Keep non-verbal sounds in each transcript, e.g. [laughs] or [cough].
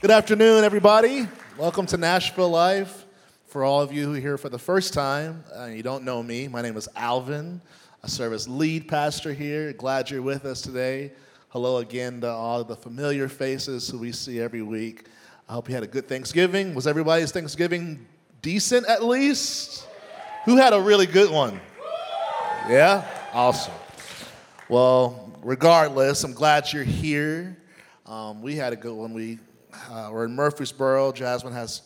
Good afternoon, everybody. Welcome to Nashville Life. For all of you who are here for the first time, uh, you don't know me, my name is Alvin. I serve as lead pastor here. Glad you're with us today. Hello again to all the familiar faces who we see every week. I hope you had a good Thanksgiving. Was everybody's Thanksgiving decent at least? Who had a really good one? Yeah? Awesome. Well, regardless, I'm glad you're here. Um, we had a good one. We uh, we're in Murfreesboro. Jasmine has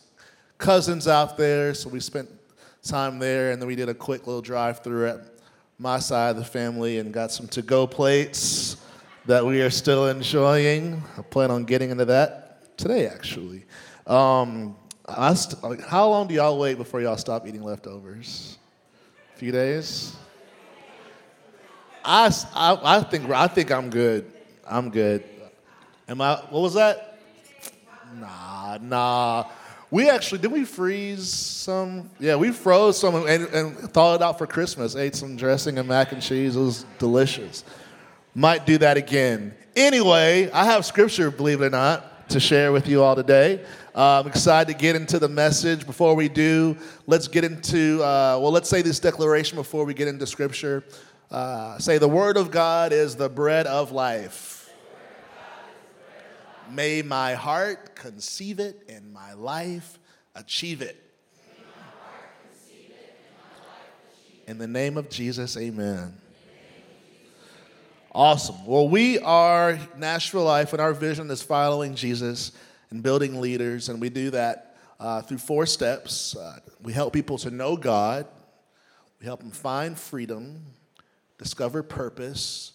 cousins out there, so we spent time there, and then we did a quick little drive through at my side of the family and got some to go plates that we are still enjoying. I plan on getting into that today, actually. Um, st- how long do y'all wait before y'all stop eating leftovers? A few days? I, I, I, think, I think I'm good. I'm good. Am I, what was that? Nah, nah. We actually did we freeze some? Yeah, we froze some and, and thawed it out for Christmas. Ate some dressing and mac and cheese. It was delicious. Might do that again. Anyway, I have scripture, believe it or not, to share with you all today. Uh, I'm excited to get into the message. Before we do, let's get into, uh, well, let's say this declaration before we get into scripture. Uh, say, the word of God is the bread of life. May my heart conceive it and my life achieve it. In the name of Jesus, amen. Awesome. Well, we are Nashville Life, and our vision is following Jesus and building leaders, and we do that uh, through four steps. Uh, we help people to know God, we help them find freedom, discover purpose,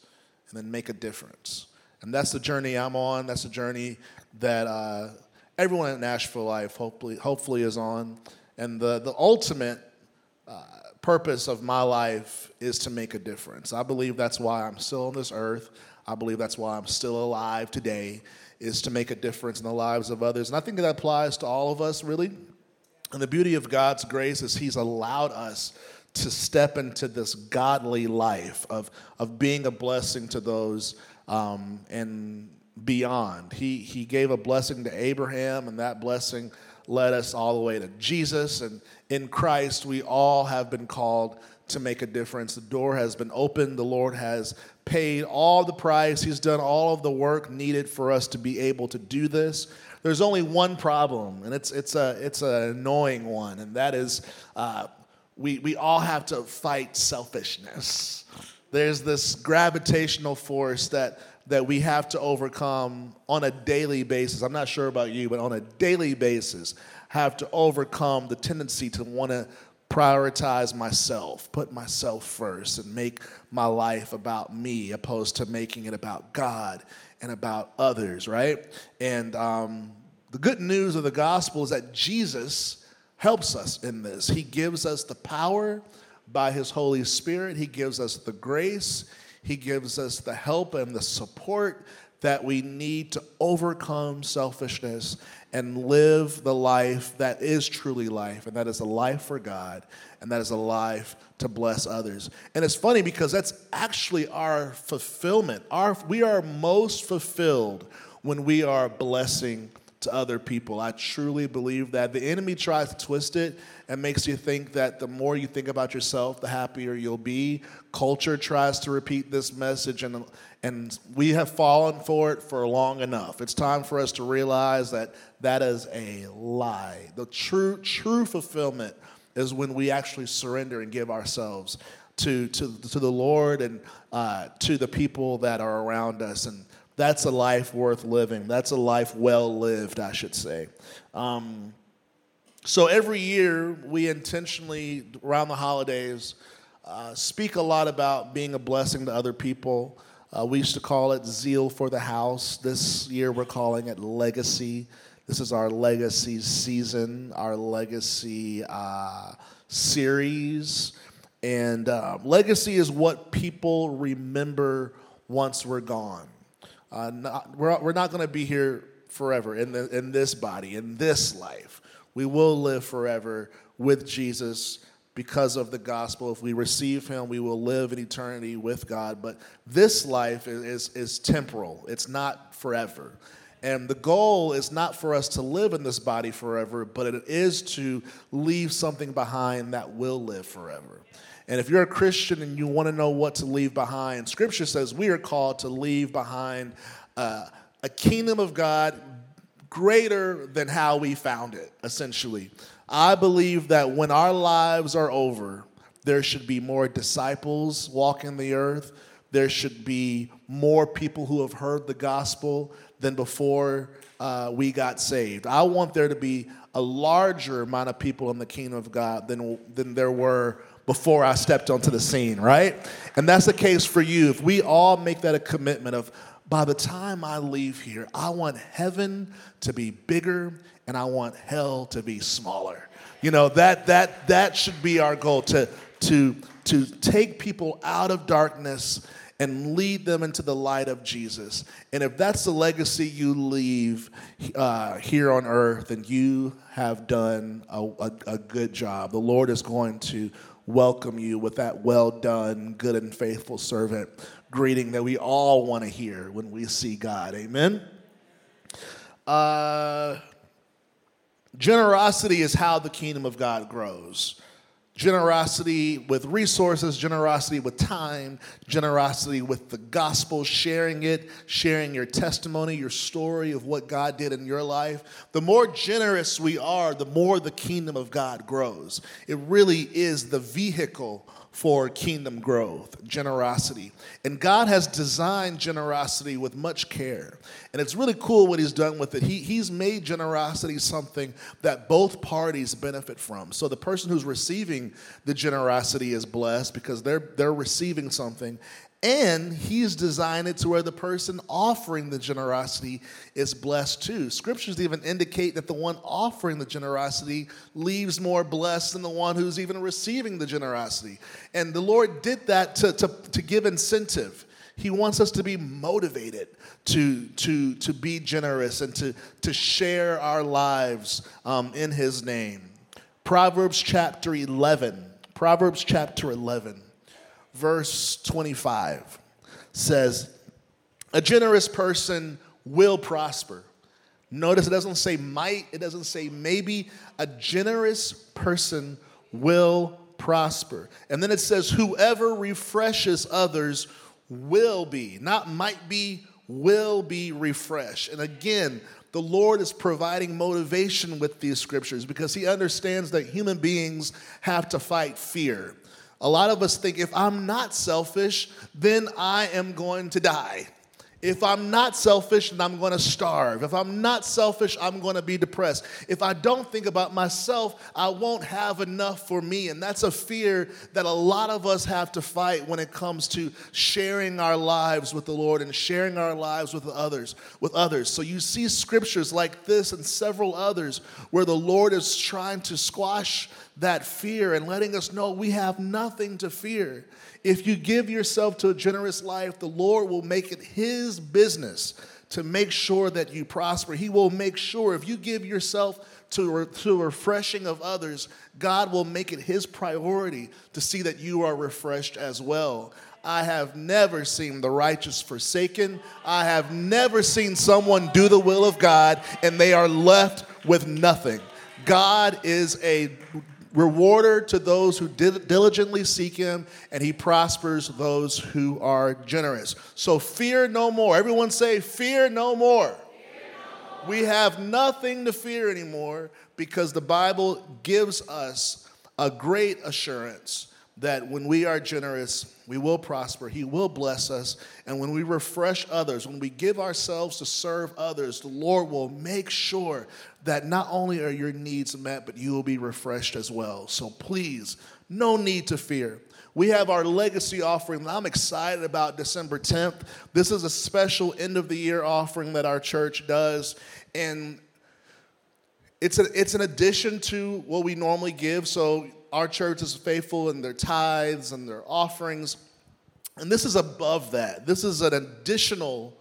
and then make a difference. And that's the journey I'm on. That's the journey that uh, everyone at Nashville Life hopefully, hopefully is on. And the, the ultimate uh, purpose of my life is to make a difference. I believe that's why I'm still on this earth. I believe that's why I'm still alive today, is to make a difference in the lives of others. And I think that applies to all of us, really. And the beauty of God's grace is He's allowed us to step into this godly life of, of being a blessing to those um, and beyond. He, he gave a blessing to Abraham, and that blessing led us all the way to Jesus. And in Christ, we all have been called to make a difference. The door has been opened, the Lord has paid all the price, He's done all of the work needed for us to be able to do this. There's only one problem, and it's, it's, a, it's an annoying one, and that is uh, we, we all have to fight selfishness there's this gravitational force that that we have to overcome on a daily basis. I'm not sure about you, but on a daily basis, have to overcome the tendency to want to prioritize myself, put myself first, and make my life about me, opposed to making it about God and about others, right? And um, the good news of the gospel is that Jesus helps us in this. He gives us the power by His Holy Spirit. He gives us the grace, He gives us the help and the support that we need to overcome selfishness and live the life that is truly life, and that is a life for God, and that is a life to bless others. And it's funny because that's actually our fulfillment. Our, we are most fulfilled when we are blessing to other people. I truly believe that. The enemy tries to twist it and makes you think that the more you think about yourself, the happier you'll be. Culture tries to repeat this message, and, and we have fallen for it for long enough. It's time for us to realize that that is a lie. The true, true fulfillment is when we actually surrender and give ourselves to, to, to the Lord and uh, to the people that are around us. And that's a life worth living. That's a life well lived, I should say. Um, so every year, we intentionally, around the holidays, uh, speak a lot about being a blessing to other people. Uh, we used to call it Zeal for the House. This year, we're calling it Legacy. This is our legacy season, our legacy uh, series. And uh, legacy is what people remember once we're gone. Uh, not, we're, we're not going to be here forever in, the, in this body, in this life. We will live forever with Jesus because of the gospel. If we receive him, we will live in eternity with God. But this life is, is, is temporal, it's not forever. And the goal is not for us to live in this body forever, but it is to leave something behind that will live forever. And if you're a Christian and you want to know what to leave behind, Scripture says we are called to leave behind uh, a kingdom of God greater than how we found it, essentially. I believe that when our lives are over, there should be more disciples walking the earth. There should be more people who have heard the gospel than before uh, we got saved. I want there to be a larger amount of people in the kingdom of God than, than there were before I stepped onto the scene, right? And that's the case for you. If we all make that a commitment of, by the time I leave here, I want heaven to be bigger and I want hell to be smaller. You know, that that that should be our goal to to to take people out of darkness and lead them into the light of Jesus. And if that's the legacy you leave uh, here on earth, then you have done a, a, a good job. The Lord is going to welcome you with that well done, good and faithful servant greeting that we all want to hear when we see God. Amen. Uh, generosity is how the kingdom of God grows generosity with resources, generosity with time, generosity with the gospel, sharing it, sharing your testimony, your story of what God did in your life. The more generous we are, the more the kingdom of God grows. It really is the vehicle for kingdom growth, generosity. And God has designed generosity with much care. And it's really cool what He's done with it. He, he's made generosity something that both parties benefit from. So the person who's receiving the generosity is blessed because they're, they're receiving something. And he's designed it to where the person offering the generosity is blessed too. Scriptures even indicate that the one offering the generosity leaves more blessed than the one who's even receiving the generosity. And the Lord did that to, to, to give incentive. He wants us to be motivated to, to, to be generous and to, to share our lives um, in His name. Proverbs chapter 11. Proverbs chapter 11 verse 25 says, A generous person will prosper. Notice it doesn't say might, it doesn't say maybe. A generous person will prosper. And then it says, Whoever refreshes others will be, not might be, will be refreshed. And again, the Lord is providing motivation with these scriptures because He understands that human beings have to fight fear. A lot of us think if I'm not selfish, then I am going to die. If I'm not selfish, then I'm going to starve. If I'm not selfish, I'm going to be depressed. If I don't think about myself, I won't have enough for me. And that's a fear that a lot of us have to fight when it comes to sharing our lives with the Lord and sharing our lives with others, with others. So you see scriptures like this and several others where the Lord is trying to squash that fear and letting us know we have nothing to fear. If you give yourself to a generous life, the Lord will make it His business to make sure that you prosper. He will make sure if you give yourself to, to refreshing of others, God will make it His priority to see that you are refreshed as well. I have never seen the righteous forsaken. I have never seen someone do the will of God and they are left with nothing. God is a rewarder to those who diligently seek him, and he prospers those who are generous. So fear no more. Everyone say, Fear no more. Fear no more. We have nothing to fear anymore because the Bible gives us a great assurance that when we are generous, we will prosper. He will bless us. And when we refresh others, when we give ourselves to serve others, the Lord will make sure that not only are your needs met, but you will be refreshed as well. So please, no need to fear. We have our legacy offering. I'm excited about December 10th. This is a special end of the year offering that our church does. And it's, a, it's an addition to what we normally give. So our church is faithful in their tithes and their offerings. And this is above that. This is an additional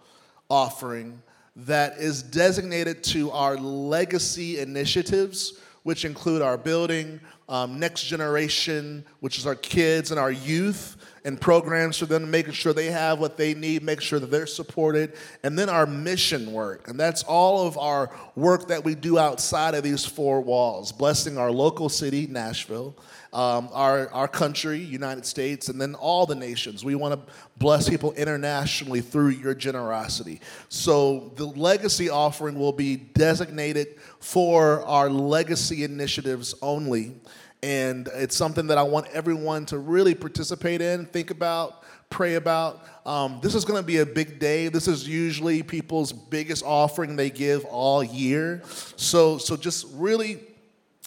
offering that is designated to our legacy initiatives, which include our building, um, next generation, which is our kids and our youth, and programs for them, making sure they have what they need, making sure that they're supported, and then our mission work. And that's all of our work that we do outside of these four walls, blessing our local city, Nashville, um, our, our country, United States, and then all the nations. We want to bless people internationally through your generosity. So the legacy offering will be designated for our legacy initiatives only. And it's something that I want everyone to really participate in, think about, pray about. Um, this is going to be a big day. This is usually people's biggest offering they give all year. So, so just really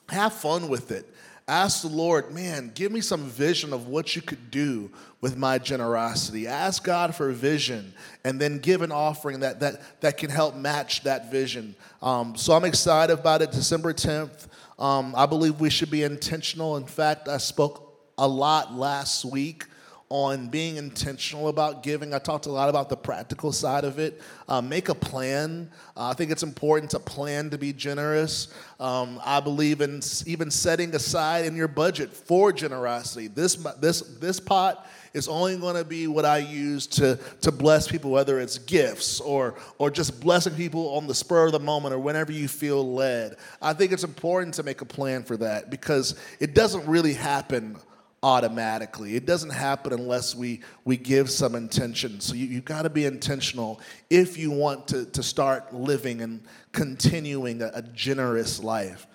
have fun with it. Ask the Lord, man, give me some vision of what you could do with my generosity. Ask God for a vision and then give an offering that, that, that can help match that vision. Um, so I'm excited about it. December 10th. Um, I believe we should be intentional. In fact, I spoke a lot last week on being intentional about giving. I talked a lot about the practical side of it. Uh, make a plan. Uh, I think it's important to plan to be generous. Um, I believe in even setting aside in your budget for generosity. This this this pot is only going to be what I use to, to bless people, whether it's gifts or, or just blessing people on the spur of the moment or whenever you feel led. I think it's important to make a plan for that because it doesn't really happen automatically. It doesn't happen unless we, we give some intention. So you, you've got to be intentional if you want to, to start living and continuing a, a generous life.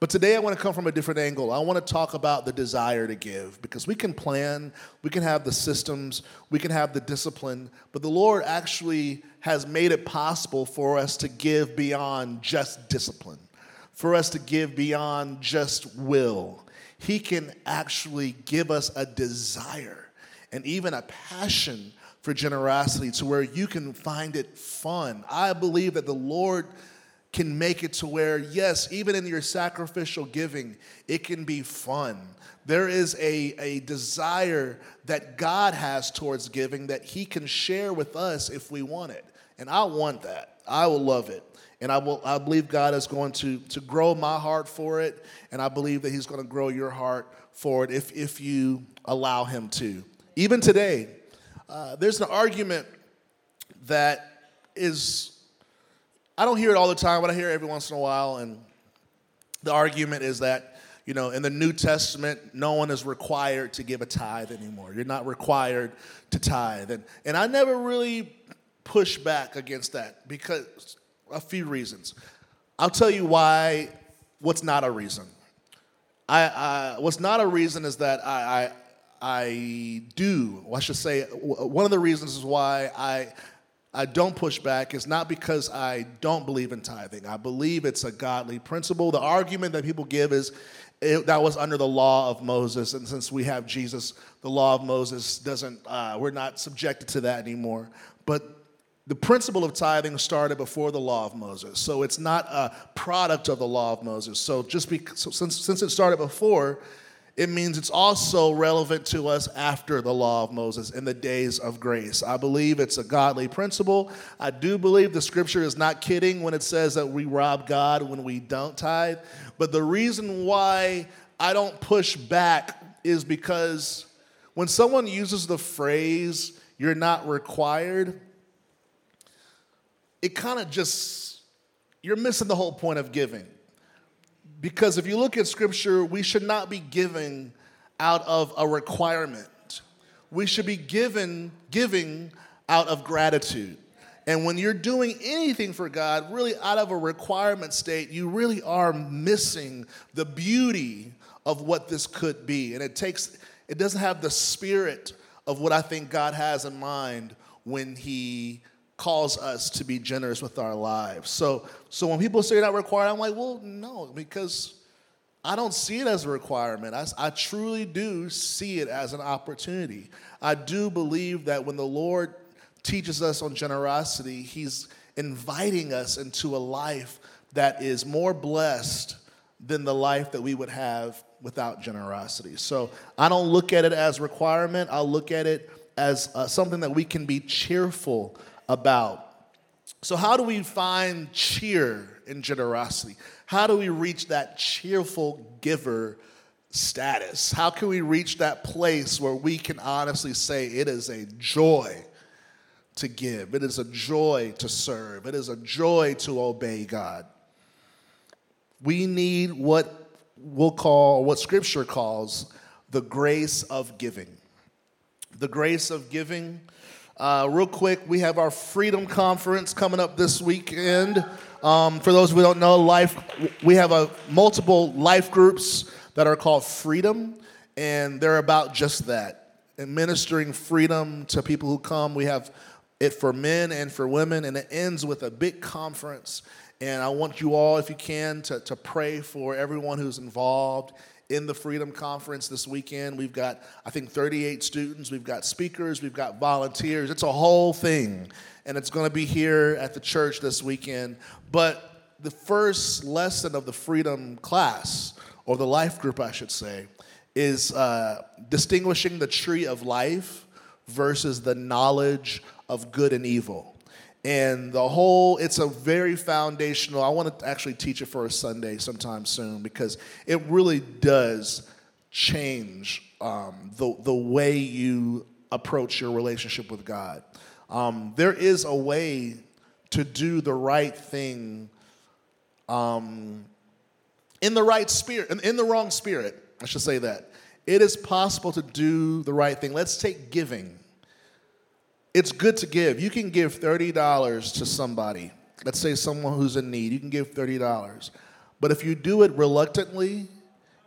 But today I want to come from a different angle. I want to talk about the desire to give because we can plan, we can have the systems, we can have the discipline, but the Lord actually has made it possible for us to give beyond just discipline, for us to give beyond just will. He can actually give us a desire and even a passion for generosity to where you can find it fun. I believe that the Lord can make it to where, yes, even in your sacrificial giving, it can be fun. There is a, a desire that God has towards giving that He can share with us if we want it. And I want that. I will love it. And I, will, I believe God is going to, to grow my heart for it. And I believe that He's going to grow your heart for it if, if you allow Him to. Even today, uh, there's an argument that is I don't hear it all the time, but I hear it every once in a while. And the argument is that, you know, in the New Testament, no one is required to give a tithe anymore. You're not required to tithe. And, and I never really push back against that because a few reasons. I'll tell you why, what's not a reason. I, I what's not a reason is that I, I I do, I should say, one of the reasons is why I I don't push back is not because I don't believe in tithing. I believe it's a godly principle. The argument that people give is it, that was under the law of Moses, and since we have Jesus, the law of Moses doesn't. Uh, we're not subjected to that anymore. But the principle of tithing started before the law of Moses, so it's not a product of the law of Moses. So just because, so since since it started before, it means it's also relevant to us after the law of Moses in the days of grace. I believe it's a godly principle. I do believe the scripture is not kidding when it says that we rob God when we don't tithe. But the reason why I don't push back is because when someone uses the phrase, you're not required, it kind of just, you're missing the whole point of giving. Because if you look at scripture, we should not be giving out of a requirement. We should be given giving out of gratitude. And when you're doing anything for God, really out of a requirement state, you really are missing the beauty of what this could be. And it takes it doesn't have the spirit of what I think God has in mind when he calls us to be generous with our lives. So, so when people say not required, I'm like, well, no, because I don't see it as a requirement. I, I truly do see it as an opportunity. I do believe that when the Lord teaches us on generosity, He's inviting us into a life that is more blessed than the life that we would have without generosity. So I don't look at it as requirement. I look at it as uh, something that we can be cheerful about. So, how do we find cheer in generosity? How do we reach that cheerful giver status? How can we reach that place where we can honestly say it is a joy to give? It is a joy to serve. It is a joy to obey God. We need what we'll call, what Scripture calls, the grace of giving. The grace of giving uh, real quick, we have our Freedom Conference coming up this weekend. Um, for those who don't know, life we have a multiple life groups that are called Freedom, and they're about just that, administering freedom to people who come. We have it for men and for women, and it ends with a big conference. And I want you all, if you can, to, to pray for everyone who's involved in the Freedom Conference this weekend. We've got, I think, 38 students, we've got speakers, we've got volunteers. It's a whole thing. And it's going to be here at the church this weekend. But the first lesson of the Freedom class, or the life group, I should say, is uh, distinguishing the tree of life versus the knowledge of good and evil and the whole it's a very foundational i want to actually teach it for a sunday sometime soon because it really does change um, the, the way you approach your relationship with god. Um, there is a way to do the right thing um, in the right spirit in the wrong spirit i should say that. It is possible to do the right thing. Let's take giving it's good to give. You can give $30 to somebody. Let's say someone who's in need. You can give $30. But if you do it reluctantly,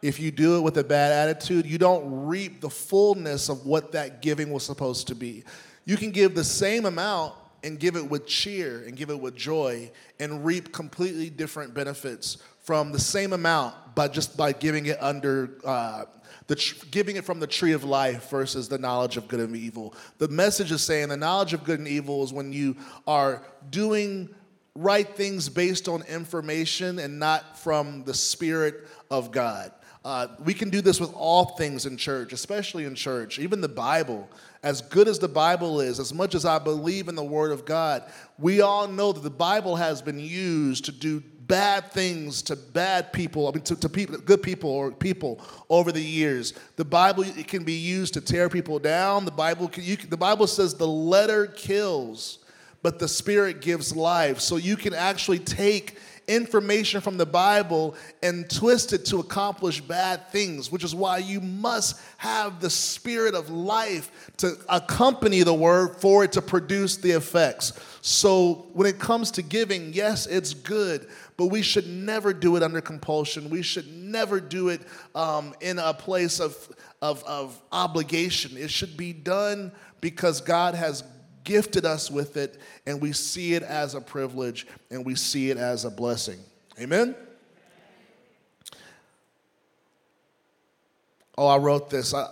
if you do it with a bad attitude, you don't reap the fullness of what that giving was supposed to be. You can give the same amount and give it with cheer and give it with joy and reap completely different benefits from the same amount by just by giving it under uh, the tr- giving it from the tree of life versus the knowledge of good and evil. The message is saying the knowledge of good and evil is when you are doing right things based on information and not from the Spirit of God. Uh, we can do this with all things in church, especially in church, even the Bible. As good as the Bible is, as much as I believe in the Word of God, we all know that the Bible has been used to do bad things to bad people, I mean, to, to people, good people or people over the years. The Bible it can be used to tear people down. The Bible, can, you, the Bible says the letter kills, but the Spirit gives life. So you can actually take information from the Bible and twist it to accomplish bad things, which is why you must have the spirit of life to accompany the word for it to produce the effects. So when it comes to giving, yes, it's good, but we should never do it under compulsion. We should never do it um, in a place of, of, of obligation. It should be done because God has gifted us with it, and we see it as a privilege and we see it as a blessing. Amen? Oh, I wrote this. I,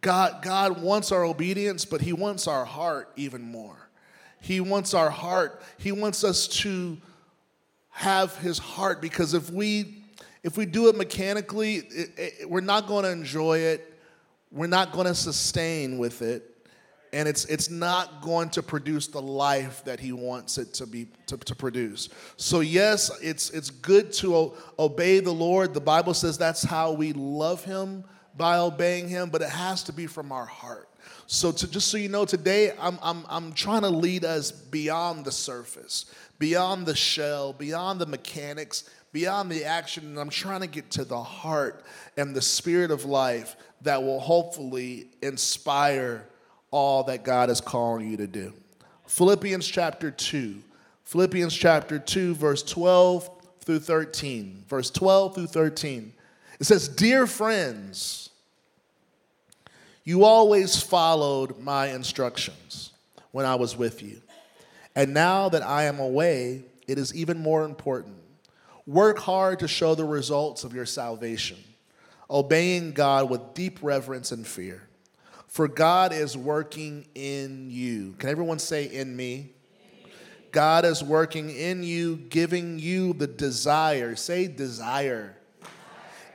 God, God wants our obedience, but He wants our heart even more. He wants our heart. He wants us to have His heart because if we if we do it mechanically, it, it, we're not going to enjoy it. We're not going to sustain with it and it's it's not going to produce the life that he wants it to be to, to produce. So yes it's it's good to o- obey the lord. The bible says that's how we love him by obeying him but it has to be from our heart. So to, just so you know today I'm, I'm i'm trying to lead us beyond the surface beyond the shell beyond the mechanics beyond the action and i'm trying to get to the heart and the spirit of life that will hopefully inspire all that God is calling you to do. Philippians chapter 2. Philippians chapter 2, verse 12 through 13. Verse 12 through 13. It says, Dear friends, you always followed my instructions when I was with you. And now that I am away, it is even more important. Work hard to show the results of your salvation, obeying God with deep reverence and fear for God is working in you. Can everyone say, in me? God is working in you, giving you the desire. Say desire.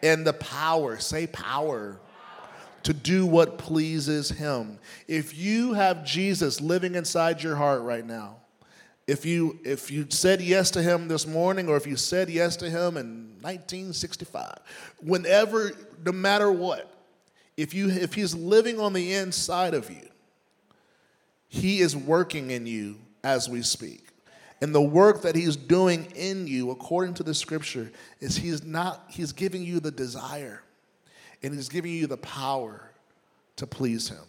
And the power. Say power. To do what pleases Him. If you have Jesus living inside your heart right now, if you if you said yes to him this morning or if you said yes to him in 1965 whenever no matter what if you if he's living on the inside of you he is working in you as we speak. And the work that he's doing in you according to the scripture is he's not he's giving you the desire and he's giving you the power to please him.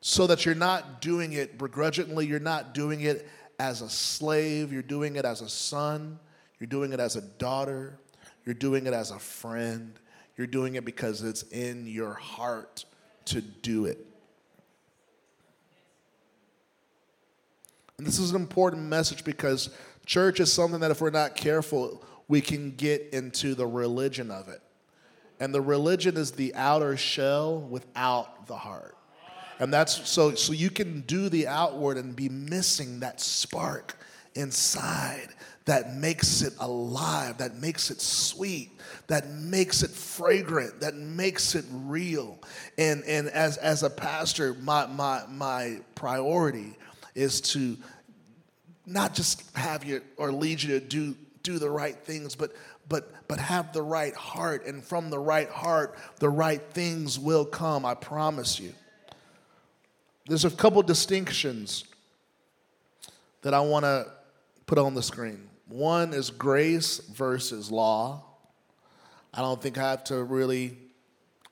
So that you're not doing it begrudgingly, you're not doing it as a slave, you're doing it as a son, you're doing it as a daughter, you're doing it as a friend, you're doing it because it's in your heart to do it. And this is an important message because church is something that if we're not careful, we can get into the religion of it. And the religion is the outer shell without the heart. And that's so so you can do the outward and be missing that spark inside that makes it alive, that makes it sweet, that makes it fragrant, that makes it real. And and as as a pastor, my my my priority is to not just have you or lead you to do do the right things, but but but have the right heart and from the right heart the right things will come i promise you there's a couple distinctions that I want to put on the screen. One is grace versus law. I don't think I have to really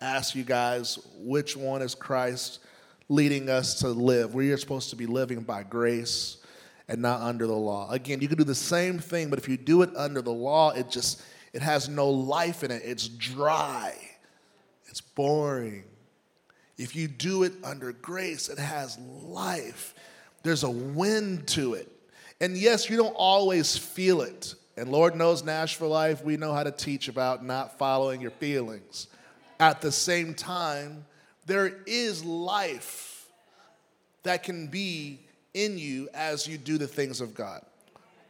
ask you guys which one is Christ leading us to live. We are supposed to be living by grace and not under the law. Again, you can do the same thing, but if you do it under the law, it just it has no life in it. It's dry. It's boring. If you do it under grace, it has life. There's a wind to it. And yes, you don't always feel it. And Lord knows, Nashville Life, we know how to teach about not following your feelings. At the same time, there is life that can be in you as you do the things of God.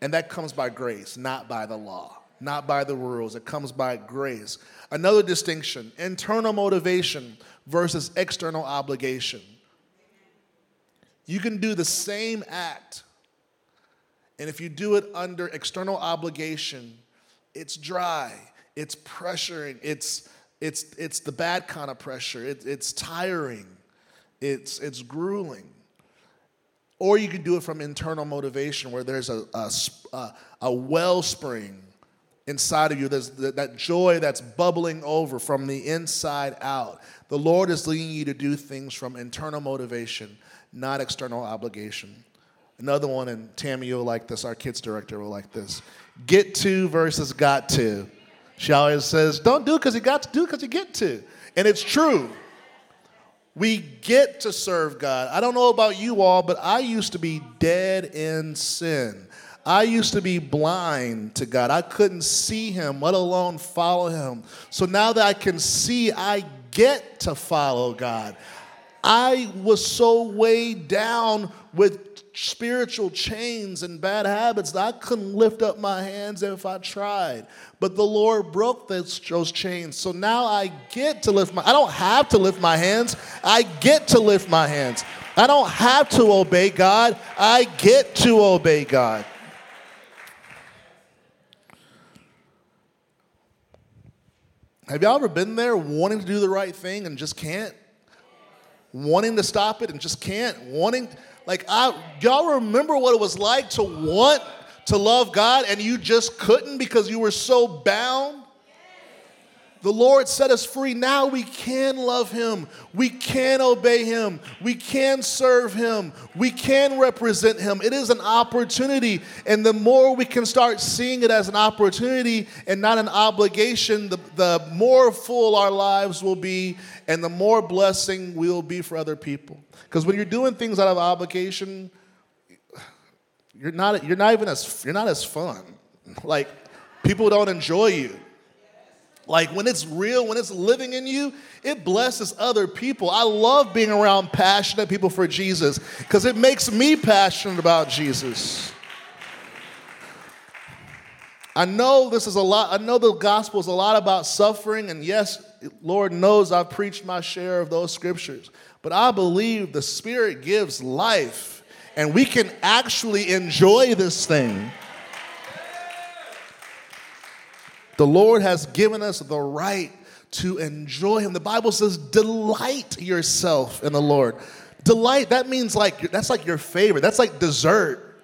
And that comes by grace, not by the law, not by the rules. It comes by grace. Another distinction internal motivation versus external obligation. You can do the same act, and if you do it under external obligation, it's dry, it's pressuring, it's, it's, it's the bad kind of pressure, it, it's tiring, it's, it's grueling. Or you can do it from internal motivation where there's a, a, a wellspring inside of you. There's that joy that's bubbling over from the inside out. The Lord is leading you to do things from internal motivation, not external obligation. Another one, and Tammy, you'll like this, our kids director will like this. Get to versus got to. She always says, don't do it because you got to, do it because you get to. And it's true. We get to serve God. I don't know about you all, but I used to be dead in sin. I used to be blind to God. I couldn't see Him, let alone follow Him. So now that I can see, I get to follow God. I was so weighed down with spiritual chains and bad habits that I couldn't lift up my hands if I tried. But the Lord broke those, those chains. So now I get to lift my I don't have to lift my hands. I get to lift my hands. I don't have to obey God. I get to obey God. Have y'all ever been there wanting to do the right thing and just can't? Wanting to stop it and just can't? Wanting, like, I, y'all remember what it was like to want to love God and you just couldn't because you were so bound? The Lord set us free. Now we can love Him. We can obey Him. We can serve Him. We can represent Him. It is an opportunity. And the more we can start seeing it as an opportunity and not an obligation, the, the more full our lives will be and the more blessing we'll be for other people. Because when you're doing things out of obligation, you're not, you're not even as, you're not as fun. Like, people don't enjoy you. Like when it's real, when it's living in you, it blesses other people. I love being around passionate people for Jesus because it makes me passionate about Jesus. I know this is a lot, I know the gospel is a lot about suffering, and yes, Lord knows I've preached my share of those scriptures. But I believe the Spirit gives life And we can actually enjoy this thing. The Lord has given us the right to enjoy Him. The Bible says, delight yourself in the Lord. Delight, that means like, that's like your favorite. That's like dessert.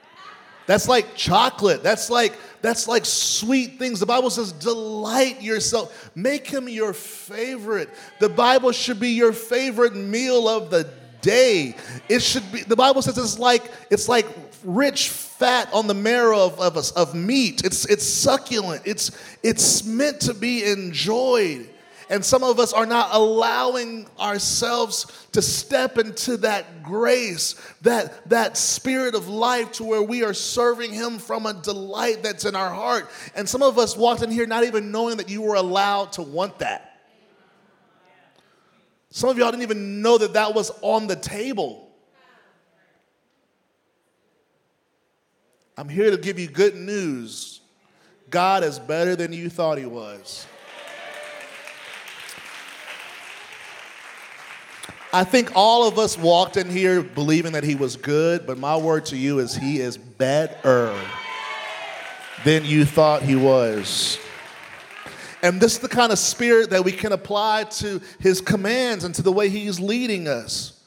That's like chocolate. That's like, that's like sweet things. The Bible says, delight yourself. Make Him your favorite. The Bible should be your favorite meal of the day. It should be, the Bible says it's like, it's like rich fat on the marrow of, of, of meat. It's, it's succulent. It's, it's meant to be enjoyed. And some of us are not allowing ourselves to step into that grace, that, that spirit of life to where we are serving Him from a delight that's in our heart. And some of us walked in here not even knowing that you were allowed to want that. Some of y'all didn't even know that that was on the table. I'm here to give you good news. God is better than you thought He was. I think all of us walked in here believing that He was good, but my word to you is He is better than you thought He was. And this is the kind of spirit that we can apply to his commands and to the way he's leading us.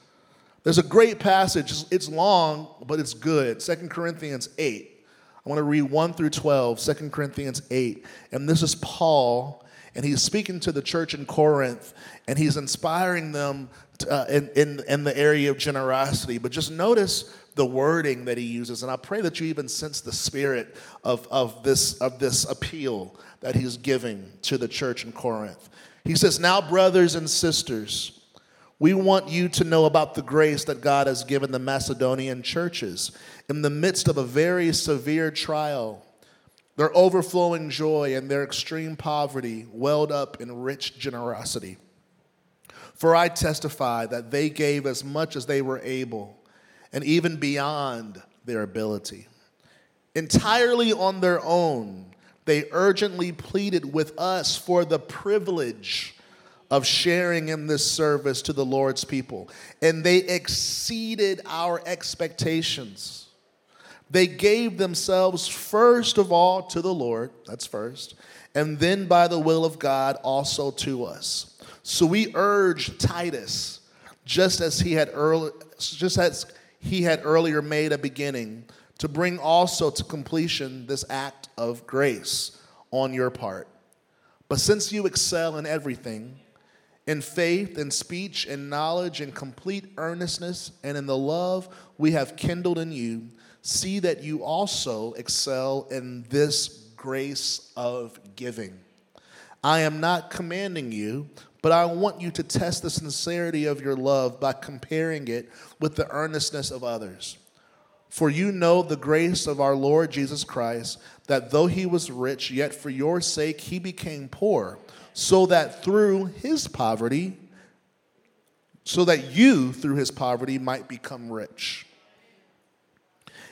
There's a great passage. It's long, but it's good. 2 Corinthians 8. I want to read 1 through 12, 2 Corinthians 8. And this is Paul, and he's speaking to the church in Corinth, and he's inspiring them to, uh, in, in, in the area of generosity. But just notice the wording that he uses. And I pray that you even sense the spirit of, of, this, of this appeal that he's giving to the church in Corinth. He says, Now, brothers and sisters, we want you to know about the grace that God has given the Macedonian churches in the midst of a very severe trial. Their overflowing joy and their extreme poverty welled up in rich generosity. For I testify that they gave as much as they were able, and even beyond their ability, entirely on their own they urgently pleaded with us for the privilege of sharing in this service to the Lord's people. And they exceeded our expectations. They gave themselves first of all to the Lord, that's first, and then by the will of God also to us. So we urge Titus, just as he had early, just as he had earlier made a beginning, to bring also to completion this act of grace on your part. But since you excel in everything, in faith and speech and knowledge and complete earnestness and in the love we have kindled in you, see that you also excel in this grace of giving. I am not commanding you, but I want you to test the sincerity of your love by comparing it with the earnestness of others. For you know the grace of our Lord Jesus Christ, that though he was rich, yet for your sake he became poor, so that through his poverty, so that you through his poverty might become rich.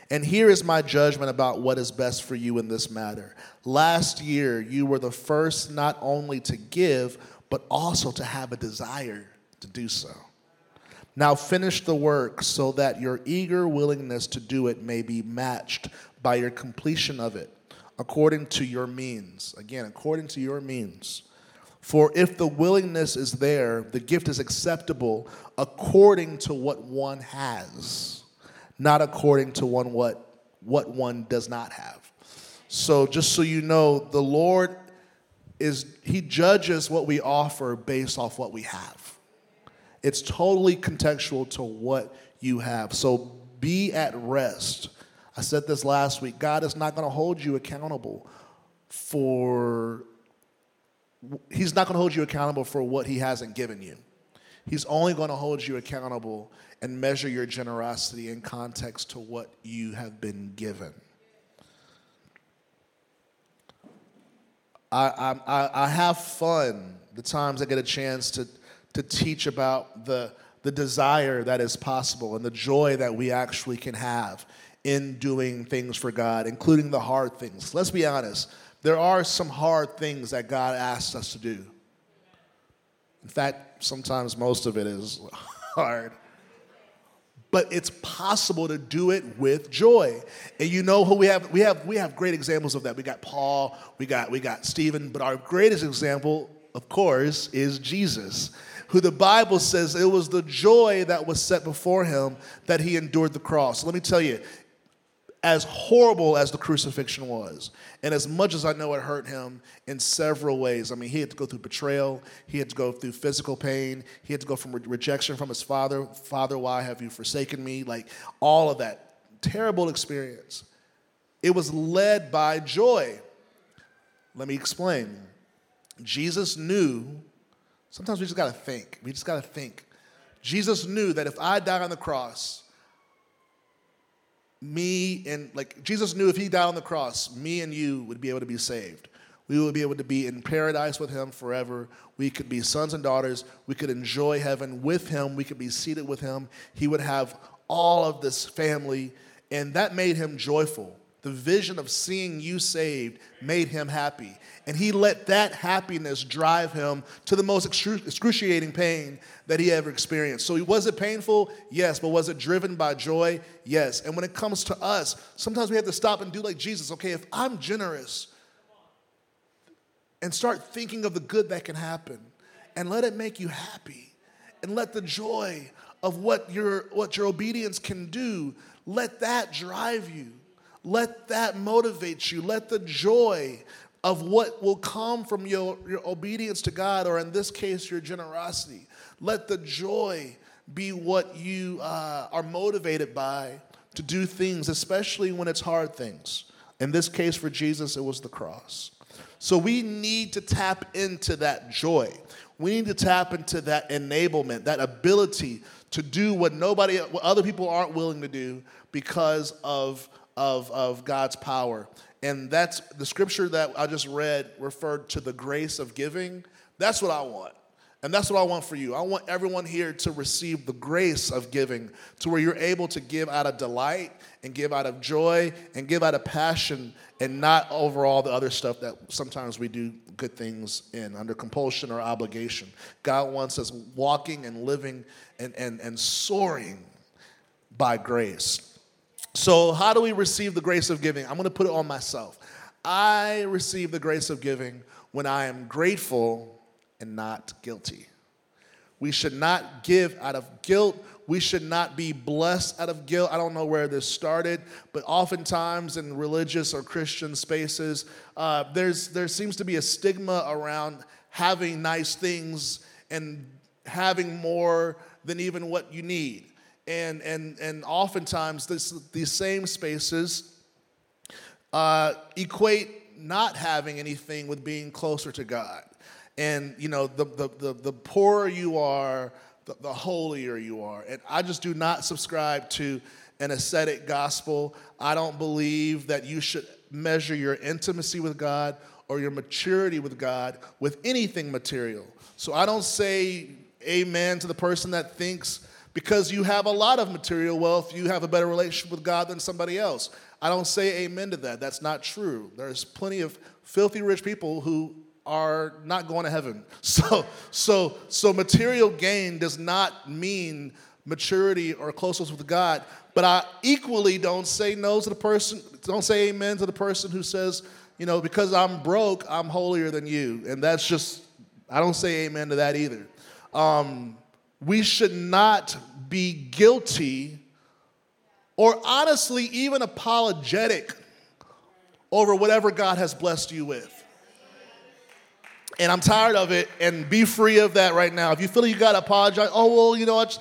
And here is my judgment about what is best for you in this matter. Last year, you were the first not only to give, but also to have a desire to do so. Now finish the work so that your eager willingness to do it may be matched by your completion of it, according to your means. Again, according to your means. For if the willingness is there, the gift is acceptable according to what one has, not according to one what, what one does not have. So just so you know, the Lord is he judges what we offer based off what we have. It's totally contextual to what you have. So be at rest. I said this last week God is not going to hold you accountable for, He's not going to hold you accountable for what He hasn't given you. He's only going to hold you accountable and measure your generosity in context to what you have been given. I, I, I have fun the times I get a chance to to teach about the, the desire that is possible and the joy that we actually can have in doing things for God, including the hard things. Let's be honest, there are some hard things that God asks us to do. In fact, sometimes most of it is [laughs] hard. but it's possible to do it with joy. And you know who we have? We have we have great examples of that. We got Paul, we got we got Stephen, but our greatest example, of course, is Jesus, who the Bible says it was the joy that was set before him that he endured the cross. Let me tell you, as horrible as the crucifixion was, and as much as I know it hurt him in several ways, I mean, he had to go through betrayal, he had to go through physical pain, he had to go from re- rejection from his father Father, why have you forsaken me? Like all of that terrible experience. It was led by joy. Let me explain. Jesus knew, sometimes we just gotta think. We just gotta think. Jesus knew that if I die on the cross, me and like Jesus knew if he died on the cross, me and you would be able to be saved. We would be able to be in paradise with him forever. We could be sons and daughters. We could enjoy heaven with him. We could be seated with him. He would have all of this family, and that made him joyful. The vision of seeing you saved made him happy. And he let that happiness drive him to the most excruciating pain that he ever experienced. So, was it painful? Yes. But was it driven by joy? Yes. And when it comes to us, sometimes we have to stop and do like Jesus. Okay, if I'm generous and start thinking of the good that can happen and let it make you happy and let the joy of what your, what your obedience can do, let that drive you. Let that motivate you. Let the joy of what will come from your, your obedience to God, or in this case, your generosity. Let the joy be what you uh, are motivated by to do things, especially when it's hard things. In this case, for Jesus, it was the cross. So we need to tap into that joy. We need to tap into that enablement, that ability to do what nobody, what other people aren't willing to do because of, of, of God's power. And that's the scripture that I just read referred to the grace of giving. That's what I want. And that's what I want for you. I want everyone here to receive the grace of giving to where you're able to give out of delight and give out of joy and give out of passion and not over all the other stuff that sometimes we do good things in under compulsion or obligation. God wants us walking and living and, and, and soaring by grace. So, how do we receive the grace of giving? I'm going to put it on myself. I receive the grace of giving when I am grateful and not guilty. We should not give out of guilt. We should not be blessed out of guilt. I don't know where this started, but oftentimes in religious or Christian spaces, uh, there's, there seems to be a stigma around having nice things and having more than even what you need and and and oftentimes this, these same spaces uh, equate not having anything with being closer to God. And you know, the the the, the poorer you are, the, the holier you are. And I just do not subscribe to an ascetic gospel. I don't believe that you should measure your intimacy with God or your maturity with God with anything material. So I don't say amen to the person that thinks because you have a lot of material wealth, you have a better relationship with God than somebody else. I don't say amen to that. That's not true. There's plenty of filthy rich people who are not going to heaven. [laughs] So, so, so material gain does not mean maturity or closeness with God. But I equally don't say no to the person, don't say amen to the person who says, you know, because I'm broke, I'm holier than you. And that's just, I don't say amen to that either. Um, we should not be guilty or honestly even apologetic over whatever God has blessed you with. And I'm tired of it, and be free of that right now. If you feel like you gotta apologize, oh, well, you know what?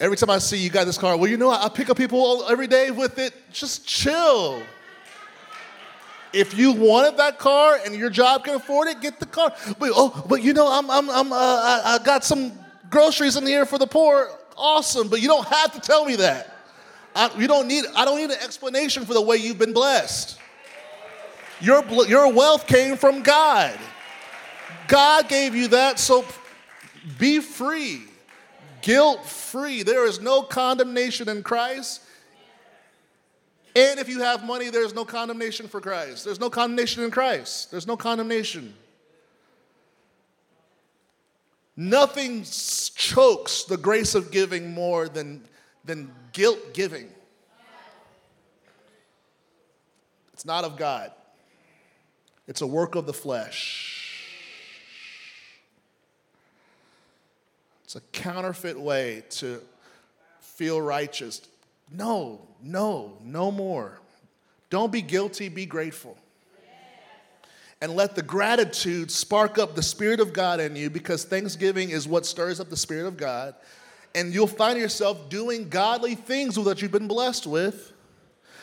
Every time I see you got this car, well, you know, I pick up people every day with it. Just chill. If you wanted that car and your job can afford it, get the car. But oh, but you know, I'm I'm I'm uh, I, I got some groceries in here for the poor, awesome, but you don't have to tell me that. I, you don't need, I don't need an explanation for the way you've been blessed. Your, your wealth came from God. God gave you that, so be free, guilt free. There is no condemnation in Christ. And if you have money, there's no condemnation for Christ. There's no condemnation in Christ. There's no condemnation. Nothing chokes the grace of giving more than than guilt giving. It's not of God, it's a work of the flesh. It's a counterfeit way to feel righteous. No, no, no more. Don't be guilty, be grateful. And let the gratitude spark up the Spirit of God in you because Thanksgiving is what stirs up the Spirit of God. And you'll find yourself doing godly things with what you've been blessed with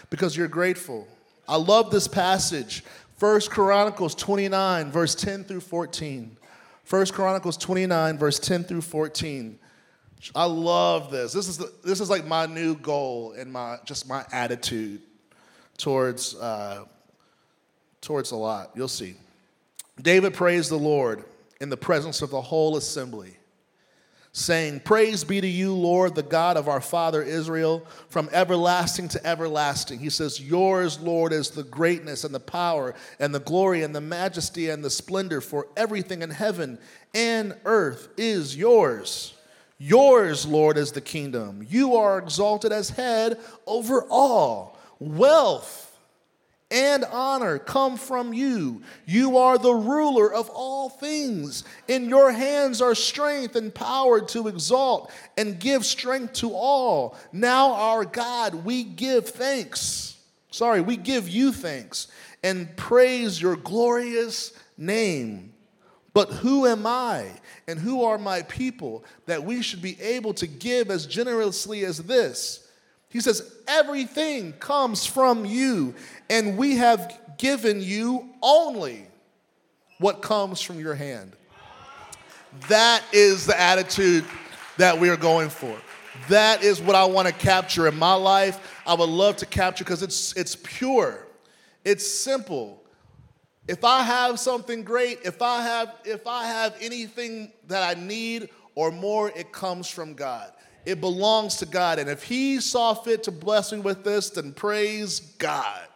because you're grateful. I love this passage. First Chronicles 29, verse 10 through 14. First Chronicles 29, verse 10 through 14. I love this. This is, the, this is like my new goal and my, just my attitude towards, uh, towards a lot. You'll see. David praised the Lord in the presence of the whole assembly, saying, Praise be to you, Lord, the God of our father Israel, from everlasting to everlasting. He says, Yours, Lord, is the greatness and the power and the glory and the majesty and the splendor, for everything in heaven and earth is yours. Yours, Lord, is the kingdom. You are exalted as head over all. Wealth and honor come from you. You are the ruler of all things. In your hands are strength and power to exalt and give strength to all. Now, our God, we give thanks. Sorry, we give you thanks and praise your glorious name. But who am I and who are my people that we should be able to give as generously as this? He says, Everything comes from you, and we have given you only what comes from your hand. That is the attitude that we are going for. That is what I want to capture in my life. I would love to capture because it's, it's pure, it's simple. If I have something great, if I have, if I have anything that I need or more, it comes from God. It belongs to God. And if He saw fit to bless me with this, then praise God.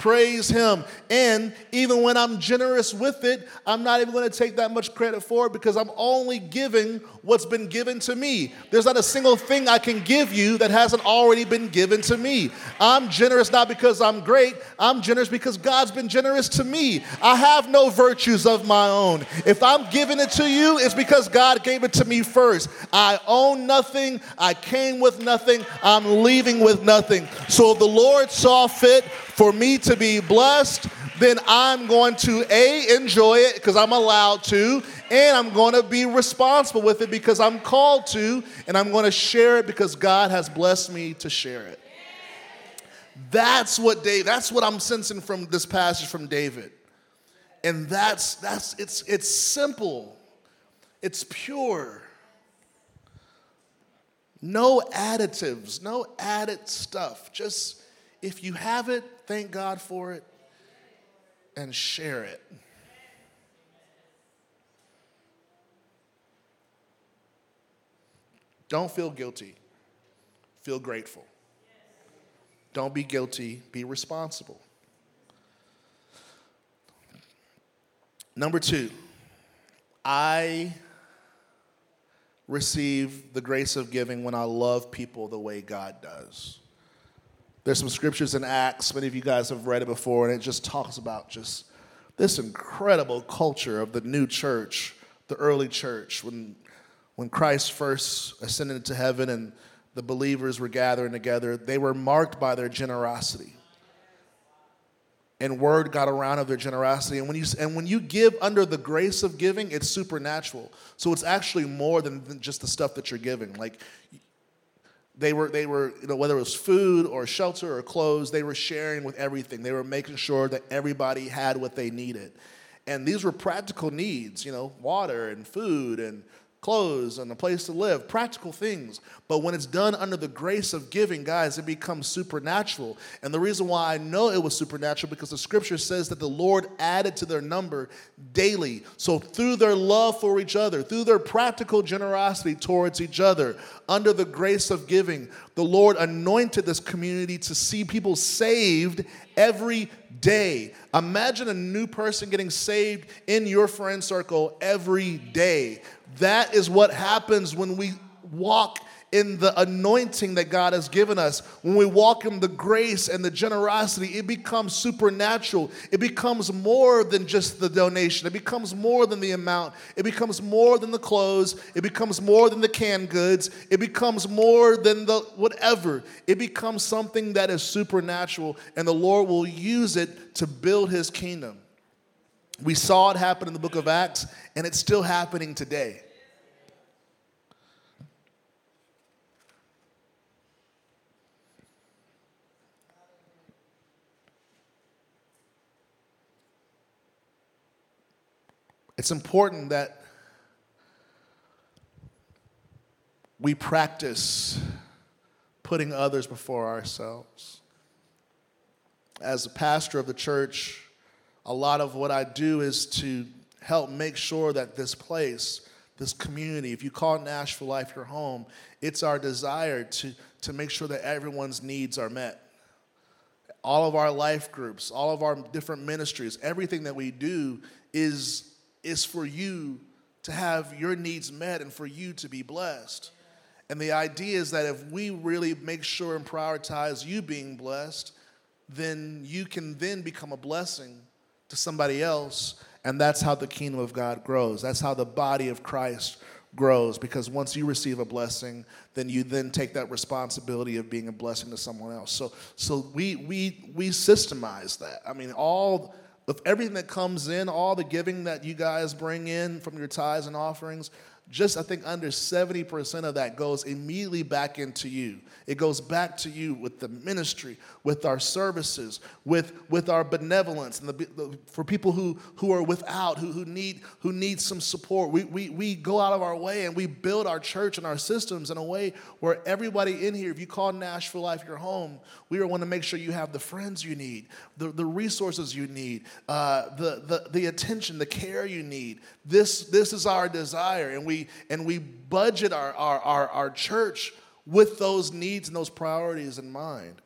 Praise Him. And even when I'm generous with it, I'm not even going to take that much credit for it because I'm only giving what's been given to me. There's not a single thing I can give you that hasn't already been given to me. I'm generous not because I'm great, I'm generous because God's been generous to me. I have no virtues of my own. If I'm giving it to you, it's because God gave it to me first. I own nothing, I came with nothing, I'm leaving with nothing. So the Lord saw fit for me to be blessed, then I'm going to A, enjoy it because I'm allowed to, and I'm going to be responsible with it because I'm called to, and I'm going to share it because God has blessed me to share it. That's what Dave, that's what I'm sensing from this passage from David. And that's that's it's it's simple. It's pure. No additives, no added stuff. Just if you have it, thank God for it, and share it. Don't feel guilty, feel grateful. Don't be guilty, be responsible. Number two, I receive the grace of giving when I love people the way God does. There's some scriptures in Acts, many of you guys have read it before, and it just talks about just this incredible culture of the new church, the early church, when, when Christ first ascended to heaven and the believers were gathering together, they were marked by their generosity. And word got around of their generosity. And when you, and when you give under the grace of giving, it's supernatural. So it's actually more than just the stuff that you're giving. Like they were, they were, you know, whether it was food or shelter or clothes, they were sharing with everything. They were making sure that everybody had what they needed. And these were practical needs, you know, water and food and clothes and a place to live, practical things. But when it's done under the grace of giving, guys, it becomes supernatural. And the reason why I know it was supernatural because the scripture says that the Lord added to their number daily. So through their love for each other, through their practical generosity towards each other, under the grace of giving, the Lord anointed this community to see people saved every day. Imagine a new person getting saved in your friend circle every day. That is what happens when we walk in the anointing that God has given us, when we walk in the grace and the generosity, it becomes supernatural. It becomes more than just the donation. It becomes more than the amount. It becomes more than the clothes. It becomes more than the canned goods. It becomes more than the whatever. It becomes something that is supernatural, and the Lord will use it to build his kingdom. We saw it happen in the book of Acts, and it's still happening today. It's important that we practice putting others before ourselves. As a pastor of the church, a lot of what I do is to help make sure that this place, this community, if you call Nashville Life your home, it's our desire to, to make sure that everyone's needs are met. All of our life groups, all of our different ministries, everything that we do is is for you to have your needs met and for you to be blessed. And the idea is that if we really make sure and prioritize you being blessed, then you can then become a blessing to somebody else. And that's how the kingdom of God grows. That's how the body of Christ grows. Because once you receive a blessing, then you then take that responsibility of being a blessing to someone else. So, so we, we, we systemize that. I mean, all of everything that comes in, all the giving that you guys bring in from your tithes and offerings, just I think under 70% of that goes immediately back into you. It goes back to you with the ministry, with our services, with, with our benevolence, and the, the, for people who, who are without, who, who, need, who need some support. We, we, we go out of our way and we build our church and our systems in a way where everybody in here, if you call Nashville Life your home, we want to make sure you have the friends you need, the, the resources you need, uh, the, the, the attention, the care you need. This, this is our desire, and we, and we budget our, our, our, our church with those needs and those priorities in mind.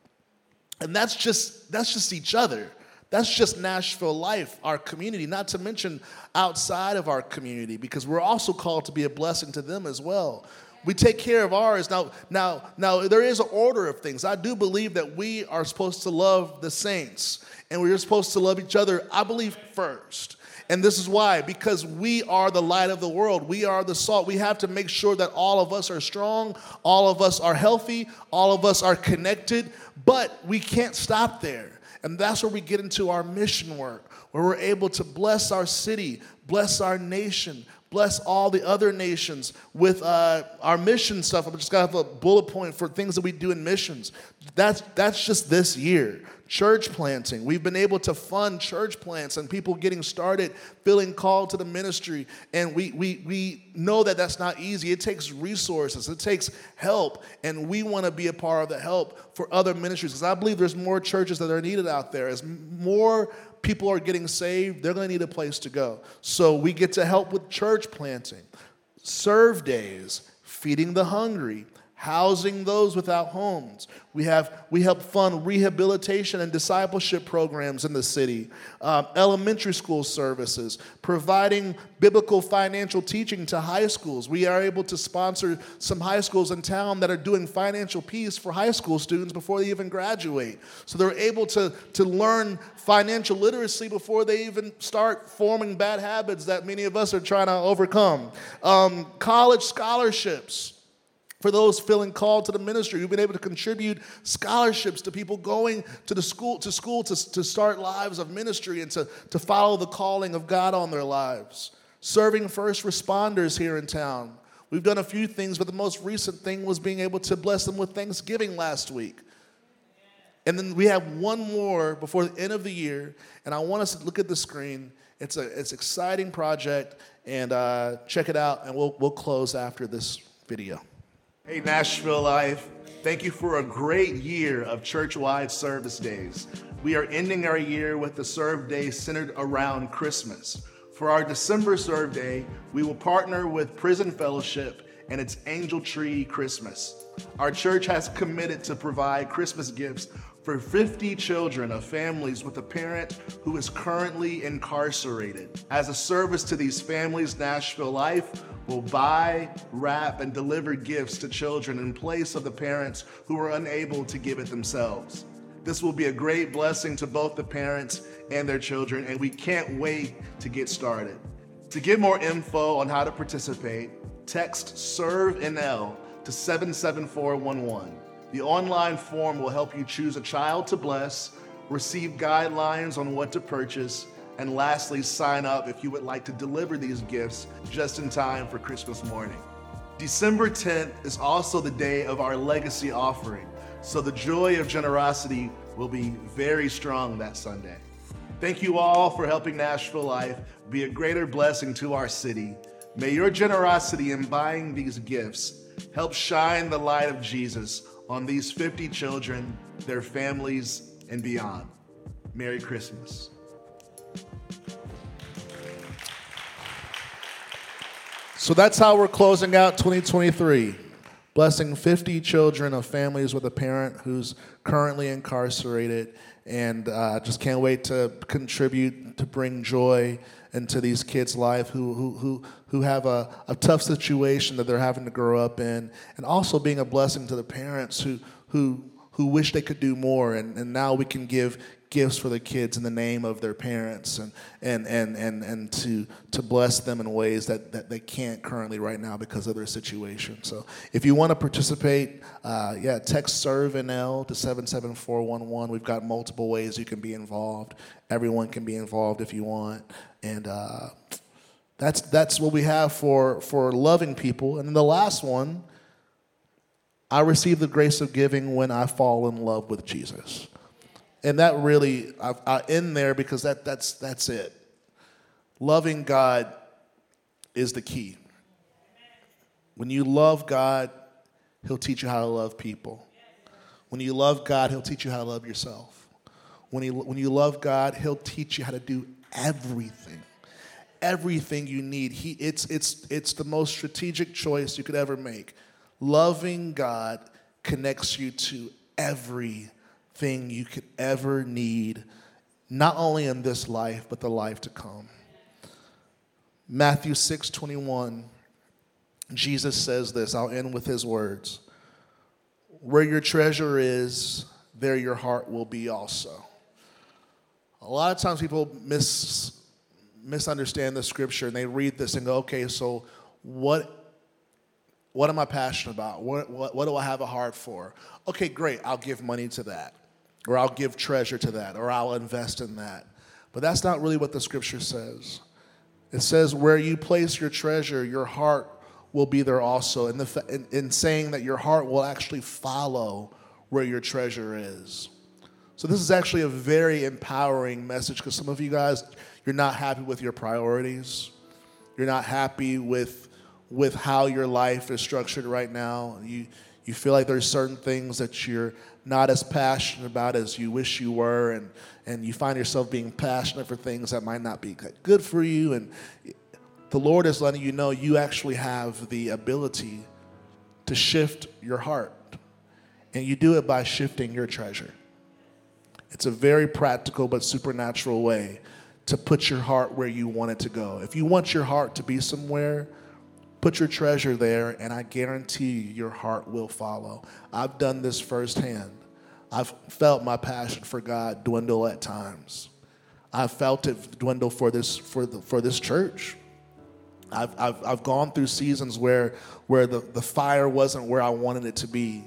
And that's just that's just each other. That's just Nashville life, our community, not to mention outside of our community, because we're also called to be a blessing to them as well. We take care of ours. Now, now, now there is an order of things. I do believe that we are supposed to love the saints and we're supposed to love each other, I believe, first. And this is why, because we are the light of the world. We are the salt. We have to make sure that all of us are strong, all of us are healthy, all of us are connected, but we can't stop there. And that's where we get into our mission work, where we're able to bless our city, bless our nation, bless all the other nations with uh, our mission stuff. I'm just gonna have a bullet point for things that we do in missions. That's that's just this year church planting. We've been able to fund church plants and people getting started, feeling called to the ministry. And we, we, we know that that's not easy. It takes resources, it takes help. And we want to be a part of the help for other ministries because I believe there's more churches that are needed out there. As more people are getting saved, they're going to need a place to go. So we get to help with church planting, serve days, feeding the hungry housing those without homes. We, have, we help fund rehabilitation and discipleship programs in the city, um, elementary school services, providing biblical financial teaching to high schools. We are able to sponsor some high schools in town that are doing financial peace for high school students before they even graduate. So they're able to, to learn financial literacy before they even start forming bad habits that many of us are trying to overcome. Um, college scholarships for those feeling called to the ministry. We've been able to contribute scholarships to people going to the school to school to, to start lives of ministry and to, to follow the calling of God on their lives. Serving first responders here in town. We've done a few things, but the most recent thing was being able to bless them with Thanksgiving last week. And then we have one more before the end of the year, and I want us to look at the screen. It's a it's exciting project, and uh, check it out, and we'll we'll close after this video. Hey, Nashville Life. Thank you for a great year of church wide service days. We are ending our year with the serve day centered around Christmas. For our December serve day, we will partner with Prison Fellowship and its Angel Tree Christmas. Our church has committed to provide Christmas gifts for 50 children of families with a parent who is currently incarcerated. As a service to these families, Nashville Life will buy, wrap, and deliver gifts to children in place of the parents who are unable to give it themselves. This will be a great blessing to both the parents and their children, and we can't wait to get started. To get more info on how to participate, text SERVE-NL to 77411. The online form will help you choose a child to bless, receive guidelines on what to purchase, and lastly, sign up if you would like to deliver these gifts just in time for Christmas morning. December 10th is also the day of our legacy offering, so the joy of generosity will be very strong that Sunday. Thank you all for helping Nashville Life be a greater blessing to our city. May your generosity in buying these gifts help shine the light of Jesus on these 50 children, their families, and beyond. Merry Christmas. So that's how we're closing out 2023. Blessing 50 children of families with a parent who's currently incarcerated. And uh, just can't wait to contribute to bring joy into these kids' life who, who, who, who have a, a tough situation that they're having to grow up in. And also being a blessing to the parents who, who, who wish they could do more. And, and now we can give gifts for the kids in the name of their parents and, and, and, and, and to, to bless them in ways that, that they can't currently right now because of their situation. So if you want to participate, uh, yeah, text SERVE-NL to 77411. We've got multiple ways you can be involved. Everyone can be involved if you want. And uh, that's, that's what we have for, for loving people. And then the last one, I receive the grace of giving when I fall in love with Jesus and that really I, I end there because that that's that's it. Loving God is the key. When you love God, He'll teach you how to love people. When you love God, He'll teach you how to love yourself. When, he, when you love God, He'll teach you how to do everything. Everything you need. He, it's, it's, it's the most strategic choice you could ever make. Loving God connects you to every thing you could ever need, not only in this life, but the life to come. Matthew 6 21, Jesus says this. I'll end with his words Where your treasure is, there your heart will be also. A lot of times people mis, misunderstand the scripture and they read this and go, okay, so what what am I passionate about? What, what, what, do I have a heart for? Okay, great, I'll give money to that or I'll give treasure to that, or I'll invest in that. But that's not really what the scripture says. It says, where you place your treasure, your heart will be there also. In, the, in, in saying that your heart will actually follow where your treasure is. So, this is actually a very empowering message because some of you guys, you're not happy with your priorities. You're not happy with, with how your life is structured right now. You, you feel like there's certain things that you're not as passionate about as you wish you were, and, and you find yourself being passionate for things that might not be good for you. And the Lord is letting you know you actually have the ability to shift your heart. And you do it by shifting your treasure. It's a very practical but supernatural way to put your heart where you want it to go. If you want your heart to be somewhere, Put your treasure there, and I guarantee you, your heart will follow. I've done this firsthand. I've felt my passion for God dwindle at times. I've felt it dwindle for this, for the, for this church. I've, I've, I've gone through seasons where, where the, the fire wasn't where I wanted it to be.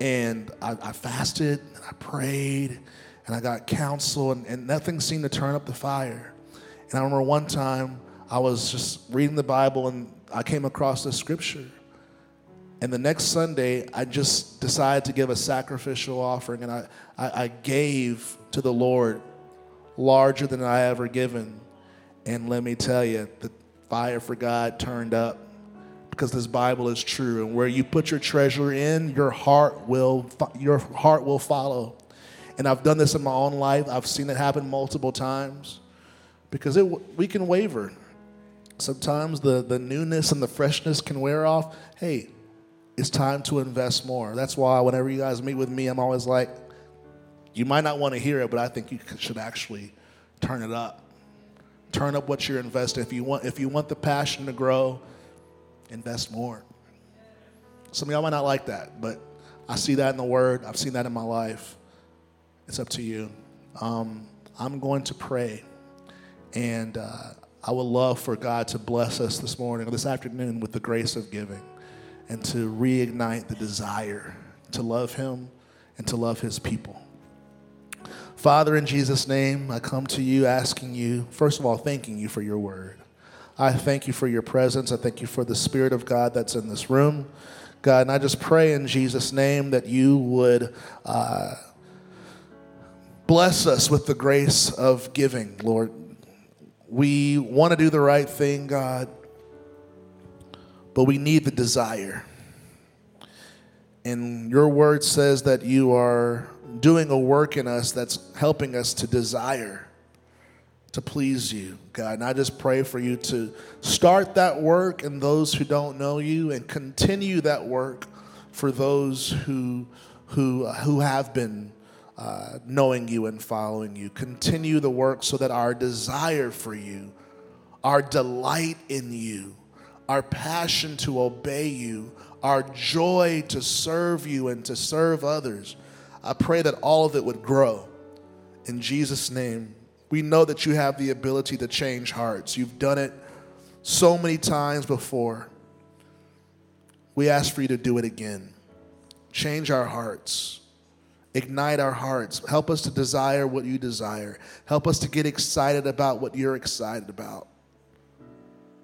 And I, I fasted, and I prayed, and I got counsel, and, and nothing seemed to turn up the fire. And I remember one time I was just reading the Bible, and I came across this scripture. And the next Sunday, I just decided to give a sacrificial offering, and I, I, I gave to the Lord larger than I ever given. And let me tell you, the fire for God turned up because this Bible is true. And where you put your treasure in, your heart will your heart will follow. And I've done this in my own life. I've seen it happen multiple times because it, we can waver. Sometimes the, the newness and the freshness can wear off. Hey, it's time to invest more. That's why whenever you guys meet with me, I'm always like, You might not want to hear it, but I think you should actually turn it up. Turn up what you're investing. If you want, if you want the passion to grow, invest more. Some of y'all might not like that, but I see that in the Word. I've seen that in my life. It's up to you. Um, I'm going to pray, and uh, I would love for God to bless us this morning or this afternoon with the grace of giving and to reignite the desire to love Him and to love His people. Father, in Jesus' name, I come to you asking you, first of all, thanking you for your word. I thank you for your presence. I thank you for the Spirit of God that's in this room. God, and I just pray in Jesus' name that you would uh, bless us with the grace of giving, Lord. We want to do the right thing, God, but we need the desire. And your word says that you are doing a work in us that's helping us to desire to please you, God. And I just pray for you to start that work in those who don't know you and continue that work for those who, who, who have been uh, knowing you and following you. Continue the work so that our desire for you, our delight in you, our passion to obey you, our joy to serve you and to serve others I pray that all of it would grow. In Jesus' name, we know that you have the ability to change hearts. You've done it so many times before. We ask for you to do it again. Change our hearts. Ignite our hearts. Help us to desire what you desire. Help us to get excited about what you're excited about.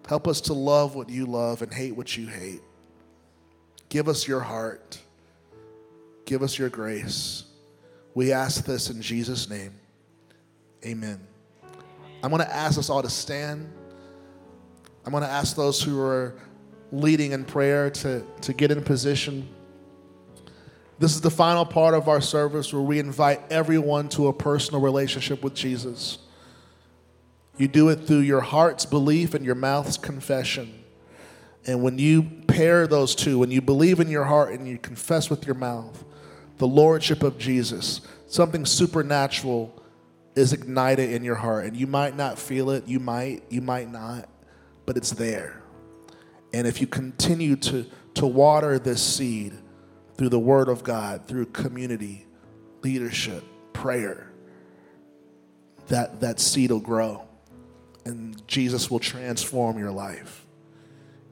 Help us to love what you love and hate what you hate. Give us your heart. Give us your grace. We ask this in Jesus' name. Amen. I'm going to ask us all to stand. I'm going to ask those who are leading in prayer to, to get in position. This is the final part of our service where we invite everyone to a personal relationship with Jesus. You do it through your heart's belief and your mouth's confession. And when you pair those two, when you believe in your heart and you confess with your mouth, the lordship of Jesus, something supernatural is ignited in your heart. And you might not feel it, you might, you might not, but it's there. And if you continue to, to water this seed through the Word of God, through community, leadership, prayer, that, that seed will grow. And Jesus will transform your life.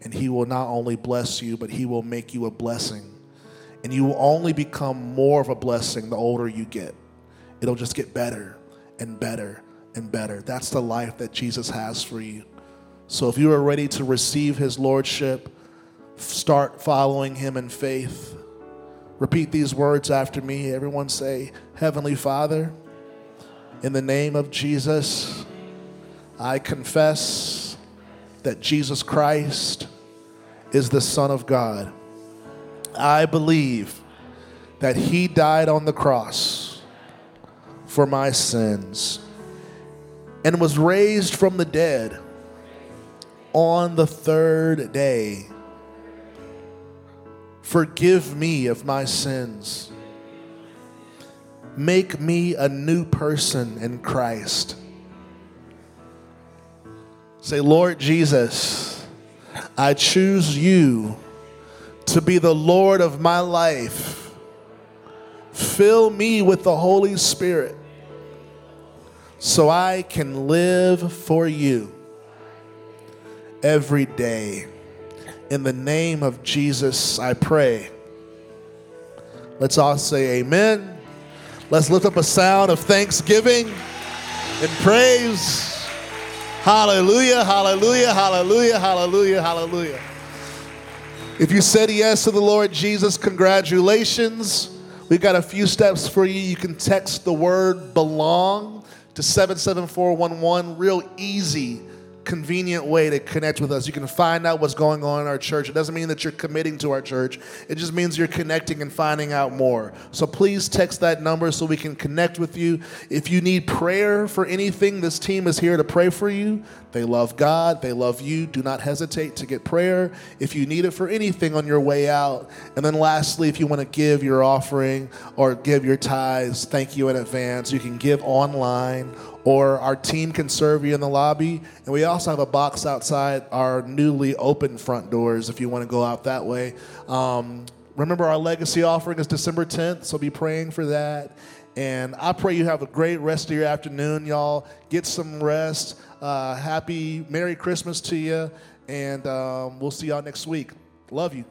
And He will not only bless you, but He will make you a blessing and you will only become more of a blessing the older you get. It'll just get better and better and better. That's the life that Jesus has for you. So if you are ready to receive his lordship, start following him in faith. Repeat these words after me. Everyone say, Heavenly Father, in the name of Jesus, I confess that Jesus Christ is the Son of God I believe that he died on the cross for my sins and was raised from the dead on the third day. Forgive me of my sins. Make me a new person in Christ. Say, Lord Jesus, I choose you to be the Lord of my life. Fill me with the Holy Spirit so I can live for you every day. In the name of Jesus, I pray. Let's all say amen. Let's lift up a sound of thanksgiving and praise. Hallelujah, hallelujah, hallelujah, hallelujah, hallelujah. If you said yes to the Lord Jesus, congratulations. We've got a few steps for you. You can text the word belong to 77411. Real easy convenient way to connect with us. You can find out what's going on in our church. It doesn't mean that you're committing to our church, it just means you're connecting and finding out more. So please text that number so we can connect with you. If you need prayer for anything, this team is here to pray for you. They love God, they love you. Do not hesitate to get prayer if you need it for anything on your way out. And then lastly, if you want to give your offering or give your tithes, thank you in advance. You can give online or our team can serve you in the lobby. And we also have a box outside our newly open front doors if you want to go out that way. Um, remember, our legacy offering is December 10th, so be praying for that. And I pray you have a great rest of your afternoon, y'all. Get some rest. Uh, happy Merry Christmas to you. And um, we'll see y'all next week. Love you.